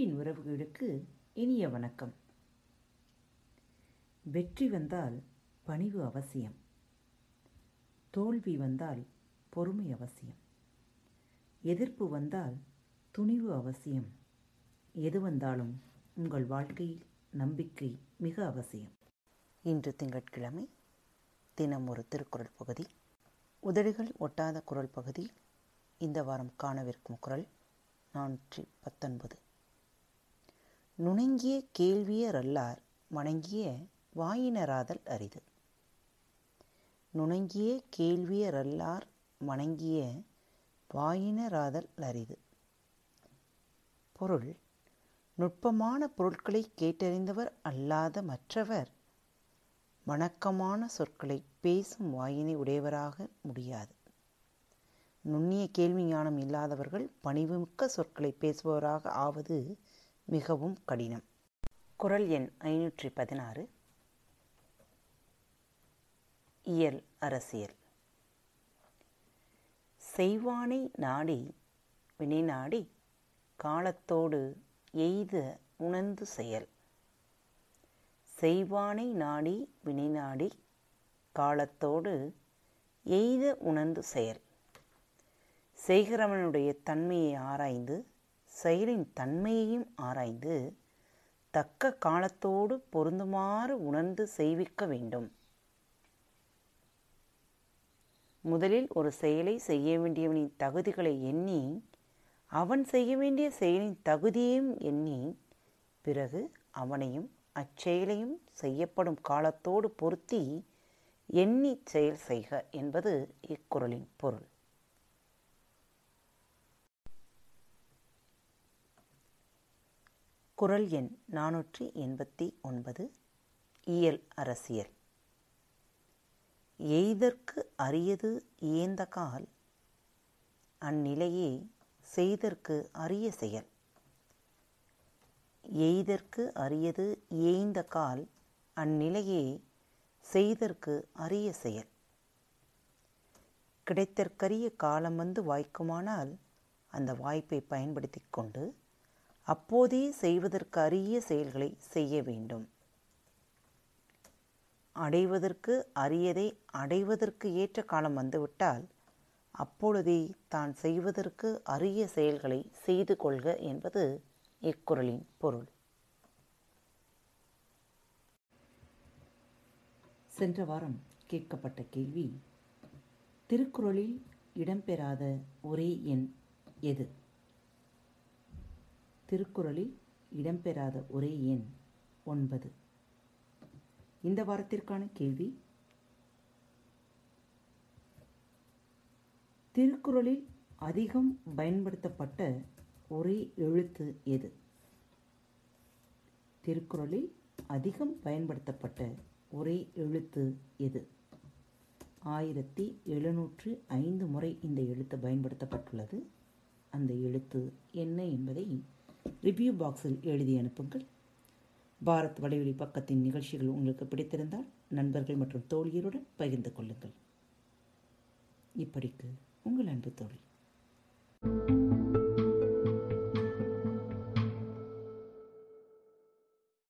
உறவுகளுக்கு இனிய வணக்கம். வெற்றி வந்தால் பணிவு அவசியம். தோல்வி வந்தால் பொறுமை அவசியம். எதிர்ப்பு வந்தால் துணிவு அவசியம். எது வந்தாலும் உங்கள் வாழ்க்கையில் நம்பிக்கை மிக அவசியம். இன்று திங்கட்கிழமை தினம் ஒரு திருக்குறள் பகுதி. உதடுகள் ஒட்டாத குரல் பகுதி. இந்த வாரம் காணவிருக்கும் குரல் நானூற்றி பத்தொன்பது. நுணங்கிய கேள்வியரல்லார் வணங்கிய வாயினராதல் அரிது. நுணங்கிய கேள்வியரல்லார் வணங்கிய வாயினராதல் அரிது. பொருள் நுட்பமான பொருட்களை கேட்டறிந்தவர் அல்லாத மற்றவர் வணக்கமான சொற்களை பேசும் வாயினை உடையவராக முடியாது. நுண்ணிய கேள்வி ஞானம் இல்லாதவர்கள் பணிவுமிக்க சொற்களை பேசுபவராக ஆவது மிகவும் கடினம். குரல் எண் ஐநூற்றி பதினாறு இயல் அரசியல். செய்வானை நாடி வினைநாடி காலத்தோடு எய்த உணர்ந்து செயல். செய்வானை நாடி வினை நாடி காலத்தோடு எய்த உணர்ந்து செயல். செய்கிறவனுடைய தன்மையை ஆராய்ந்து செயலின் தன்மையையும் ஆராய்ந்து தக்க காலத்தோடு பொருந்துமாறு உணர்ந்து செய்விக்க வேண்டும். முதலில் ஒரு செயலை செய்ய வேண்டியவனின் தகுதிகளை எண்ணி அவன் செய்ய வேண்டிய செயலின் தகுதியையும் எண்ணி பிறகு அவனையும் அச்செயலையும் செய்யப்படும் காலத்தோடு பொருத்தி எண்ணி செயல் செய்க என்பது இக்குறளின் பொருள். குரல் எண் நானூற்றி எண்பத்தி ஒன்பது. இயல் அரசியல். எய்தற்கு அரியது இயந்த கால்? அந்நிலையே செய்தற்கு அரிய செயல். எய்தற்கு அரியது ஏய்ந்த கால்? அந்நிலையே செய்தற்கு அரிய செயல். கிடைத்தற்கரிய காலம் வந்து வாய்க்குமானால் அந்த வாய்ப்பை பயன்படுத்தி கொண்டு அப்போதே செய்வதற்கு அரிய செயல்களை செய்ய வேண்டும். அடைவதற்கு அரியதை அடைவதற்கு ஏற்ற காலம் வந்துவிட்டால் அப்பொழுதே தான் செய்வதற்கு அரிய செயல்களை செய்து கொள்க என்பது இக்குறளின் பொருள். சென்ற வாரம் கேட்கப்பட்ட கேள்வி திருக்குறளில் இடம்பெறாத ஒரே எண் எது? திருக்குறளில் இடம்பெறாத ஒரே எண் ஒன்பது. இந்த வாரத்திற்கான கேள்வி திருக்குறளில் அதிகம் பயன்படுத்தப்பட்ட ஒரே எழுத்து எது? திருக்குறளில் அதிகம் பயன்படுத்தப்பட்ட ஒரே எழுத்து எது? ஆயிரத்தி எழுநூற்று ஐந்து முறை இந்த எழுத்து பயன்படுத்தப்பட்டுள்ளது. அந்த எழுத்து என்ன என்பதை ரிவ்யூ பாக்ஸில் எழுதி அனுப்புங்கள். பாரத் வலையொலி பக்கத்தின் நிகழ்ச்சிகள் உங்களுக்கு பிடித்திருந்தால் நண்பர்கள் மற்றும் தோழியருடன் பகிர்ந்து கொள்ளுங்கள். இப்படிக்கு உங்கள் அன்பு தோழி.